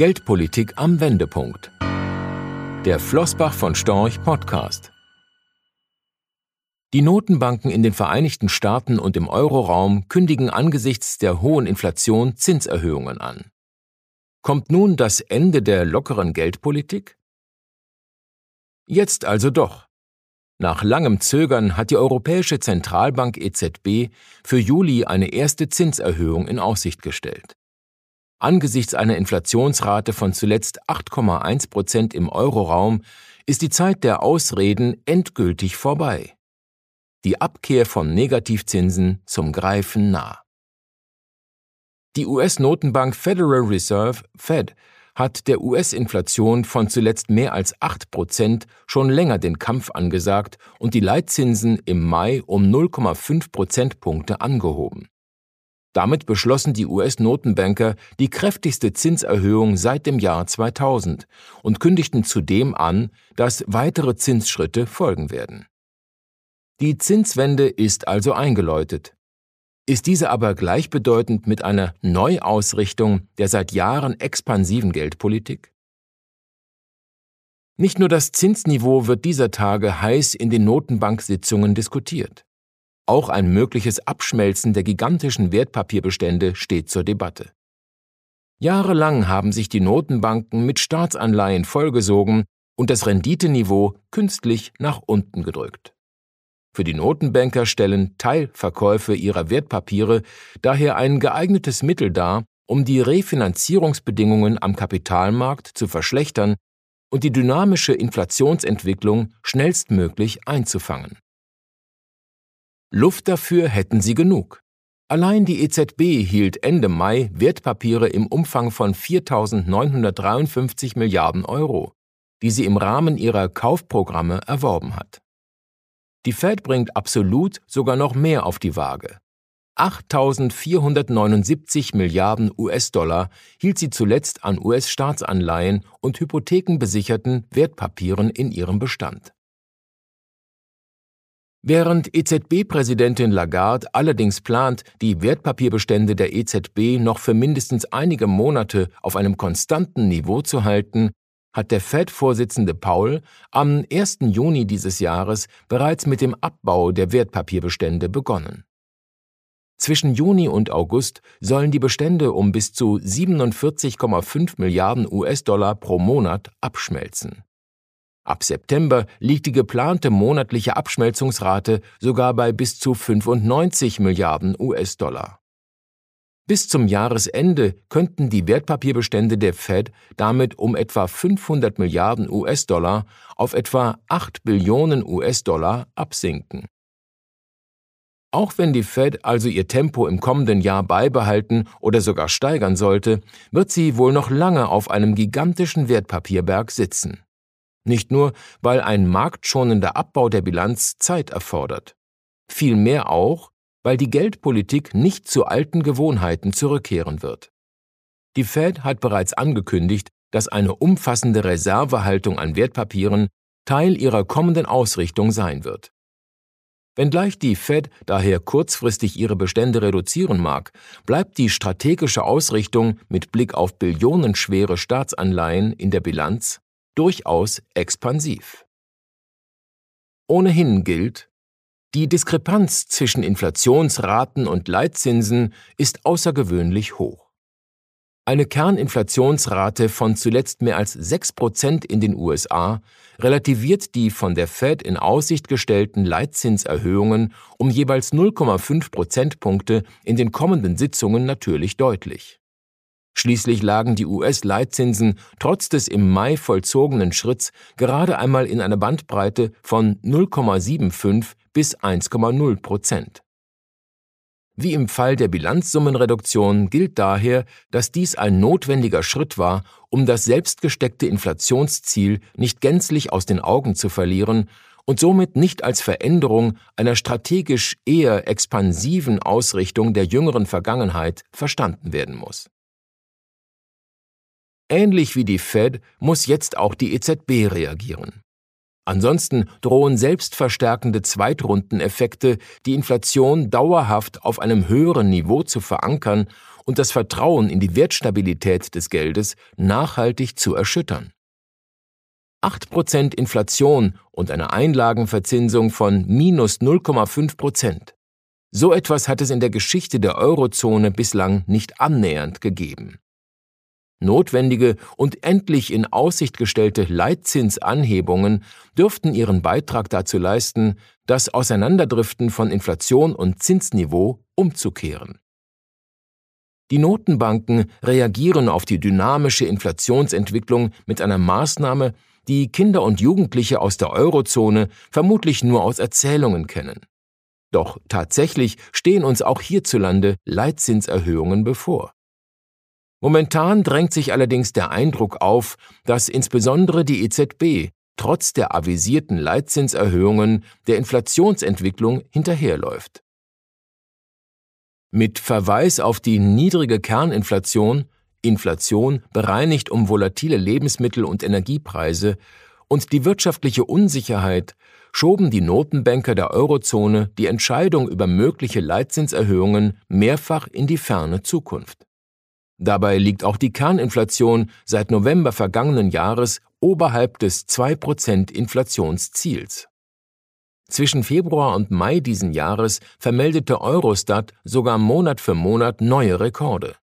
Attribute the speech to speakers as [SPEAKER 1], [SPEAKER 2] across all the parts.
[SPEAKER 1] Geldpolitik am Wendepunkt. Der Flossbach von Storch Podcast. Die Notenbanken in den Vereinigten Staaten und im Euroraum kündigen angesichts der hohen Inflation Zinserhöhungen an. Kommt nun das Ende der lockeren Geldpolitik? Jetzt also doch. Nach langem Zögern hat die Europäische Zentralbank EZB für Juli eine erste Zinserhöhung in Aussicht gestellt. Angesichts einer Inflationsrate von zuletzt 8,1 Prozent im Euroraum ist die Zeit der Ausreden endgültig vorbei. Die Abkehr von Negativzinsen zum Greifen nah. Die US-Notenbank Federal Reserve Fed hat der US-Inflation von zuletzt mehr als 8 Prozent schon länger den Kampf angesagt und die Leitzinsen im Mai um 0,5 Prozentpunkte angehoben. Damit beschlossen die US-Notenbanker die kräftigste Zinserhöhung seit dem Jahr 2000 und kündigten zudem an, dass weitere Zinsschritte folgen werden. Die Zinswende ist also eingeläutet. Ist diese aber gleichbedeutend mit einer Neuausrichtung der seit Jahren expansiven Geldpolitik? Nicht nur das Zinsniveau wird dieser Tage heiß in den Notenbanksitzungen diskutiert. Auch ein mögliches Abschmelzen der gigantischen Wertpapierbestände steht zur Debatte. Jahrelang haben sich die Notenbanken mit Staatsanleihen vollgesogen und das Renditeniveau künstlich nach unten gedrückt. Für die Notenbanker stellen Teilverkäufe ihrer Wertpapiere daher ein geeignetes Mittel dar, um die Refinanzierungsbedingungen am Kapitalmarkt zu verschlechtern und die dynamische Inflationsentwicklung schnellstmöglich einzufangen. Luft dafür hätten sie genug. Allein die EZB hielt Ende Mai Wertpapiere im Umfang von 4.953 Milliarden Euro, die sie im Rahmen ihrer Kaufprogramme erworben hat. Die Fed bringt absolut sogar noch mehr auf die Waage. 8.479 Milliarden US-Dollar hielt sie zuletzt an US-Staatsanleihen und hypothekenbesicherten Wertpapieren in ihrem Bestand. Während EZB-Präsidentin Lagarde allerdings plant, die Wertpapierbestände der EZB noch für mindestens einige Monate auf einem konstanten Niveau zu halten, hat der Fed-Vorsitzende Paul am 1. Juni dieses Jahres bereits mit dem Abbau der Wertpapierbestände begonnen. Zwischen Juni und August sollen die Bestände um bis zu 47,5 Milliarden US-Dollar pro Monat abschmelzen. Ab September liegt die geplante monatliche Abschmelzungsrate sogar bei bis zu 95 Milliarden US-Dollar. Bis zum Jahresende könnten die Wertpapierbestände der Fed damit um etwa 500 Milliarden US-Dollar auf etwa 8 Billionen US-Dollar absinken. Auch wenn die Fed also ihr Tempo im kommenden Jahr beibehalten oder sogar steigern sollte, wird sie wohl noch lange auf einem gigantischen Wertpapierberg sitzen. Nicht nur, weil ein marktschonender Abbau der Bilanz Zeit erfordert. Vielmehr auch, weil die Geldpolitik nicht zu alten Gewohnheiten zurückkehren wird. Die Fed hat bereits angekündigt, dass eine umfassende Reservehaltung an Wertpapieren Teil ihrer kommenden Ausrichtung sein wird. Wenngleich die Fed daher kurzfristig ihre Bestände reduzieren mag, bleibt die strategische Ausrichtung mit Blick auf billionenschwere Staatsanleihen in der Bilanz durchaus expansiv. Ohnehin gilt, die Diskrepanz zwischen Inflationsraten und Leitzinsen ist außergewöhnlich hoch. Eine Kerninflationsrate von zuletzt mehr als 6 Prozent in den USA relativiert die von der Fed in Aussicht gestellten Leitzinserhöhungen um jeweils 0,5 Prozentpunkte in den kommenden Sitzungen natürlich deutlich. Schließlich lagen die US-Leitzinsen trotz des im Mai vollzogenen Schritts gerade einmal in einer Bandbreite von 0,75 bis 1,0 Prozent. Wie im Fall der Bilanzsummenreduktion gilt daher, dass dies ein notwendiger Schritt war, um das selbstgesteckte Inflationsziel nicht gänzlich aus den Augen zu verlieren und somit nicht als Veränderung einer strategisch eher expansiven Ausrichtung der jüngeren Vergangenheit verstanden werden muss. Ähnlich wie die Fed muss jetzt auch die EZB reagieren. Ansonsten drohen selbstverstärkende Zweitrundeneffekte, die Inflation dauerhaft auf einem höheren Niveau zu verankern und das Vertrauen in die Wertstabilität des Geldes nachhaltig zu erschüttern. 8% Inflation und eine Einlagenverzinsung von minus 0,5 Prozent. So etwas hat es in der Geschichte der Eurozone bislang nicht annähernd gegeben. Notwendige und endlich in Aussicht gestellte Leitzinsanhebungen dürften ihren Beitrag dazu leisten, das Auseinanderdriften von Inflation und Zinsniveau umzukehren. Die Notenbanken reagieren auf die dynamische Inflationsentwicklung mit einer Maßnahme, die Kinder und Jugendliche aus der Eurozone vermutlich nur aus Erzählungen kennen. Doch tatsächlich stehen uns auch hierzulande Leitzinserhöhungen bevor. Momentan drängt sich allerdings der Eindruck auf, dass insbesondere die EZB trotz der avisierten Leitzinserhöhungen der Inflationsentwicklung hinterherläuft. Mit Verweis auf die niedrige Kerninflation, Inflation bereinigt um volatile Lebensmittel und Energiepreise und die wirtschaftliche Unsicherheit schoben die Notenbanker der Eurozone die Entscheidung über mögliche Leitzinserhöhungen mehrfach in die ferne Zukunft. Dabei liegt auch die Kerninflation seit November vergangenen Jahres oberhalb des 2% Inflationsziels. Zwischen Februar und Mai diesen Jahres vermeldete Eurostat sogar Monat für Monat neue Rekorde.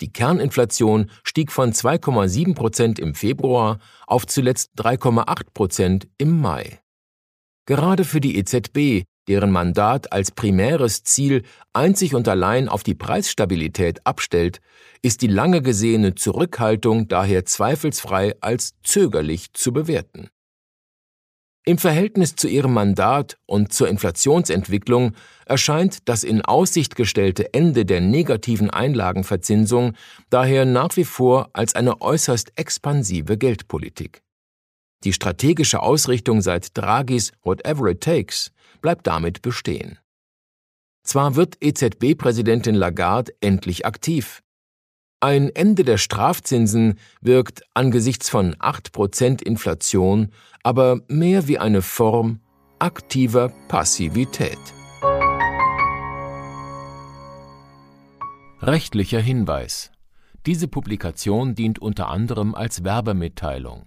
[SPEAKER 1] Die Kerninflation stieg von 2,7% im Februar auf zuletzt 3,8% im Mai. Gerade für die EZB deren Mandat als primäres Ziel einzig und allein auf die Preisstabilität abstellt, ist die lange gesehene Zurückhaltung daher zweifelsfrei als zögerlich zu bewerten. Im Verhältnis zu ihrem Mandat und zur Inflationsentwicklung erscheint das in Aussicht gestellte Ende der negativen Einlagenverzinsung daher nach wie vor als eine äußerst expansive Geldpolitik. Die strategische Ausrichtung seit Draghis Whatever it takes bleibt damit bestehen. Zwar wird EZB-Präsidentin Lagarde endlich aktiv. Ein Ende der Strafzinsen wirkt angesichts von 8% Inflation aber mehr wie eine Form aktiver Passivität. Rechtlicher Hinweis. Diese Publikation dient unter anderem als Werbemitteilung.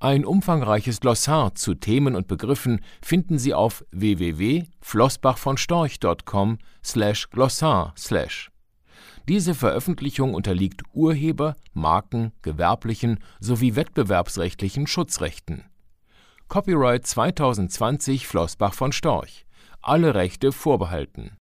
[SPEAKER 1] ein umfangreiches Glossar zu Themen und Begriffen finden Sie auf www.flossbachvonstorch.com/glossar/. Diese Veröffentlichung unterliegt Urheber-, Marken-, gewerblichen sowie wettbewerbsrechtlichen Schutzrechten. Copyright 2020 Flossbach von Storch. Alle Rechte vorbehalten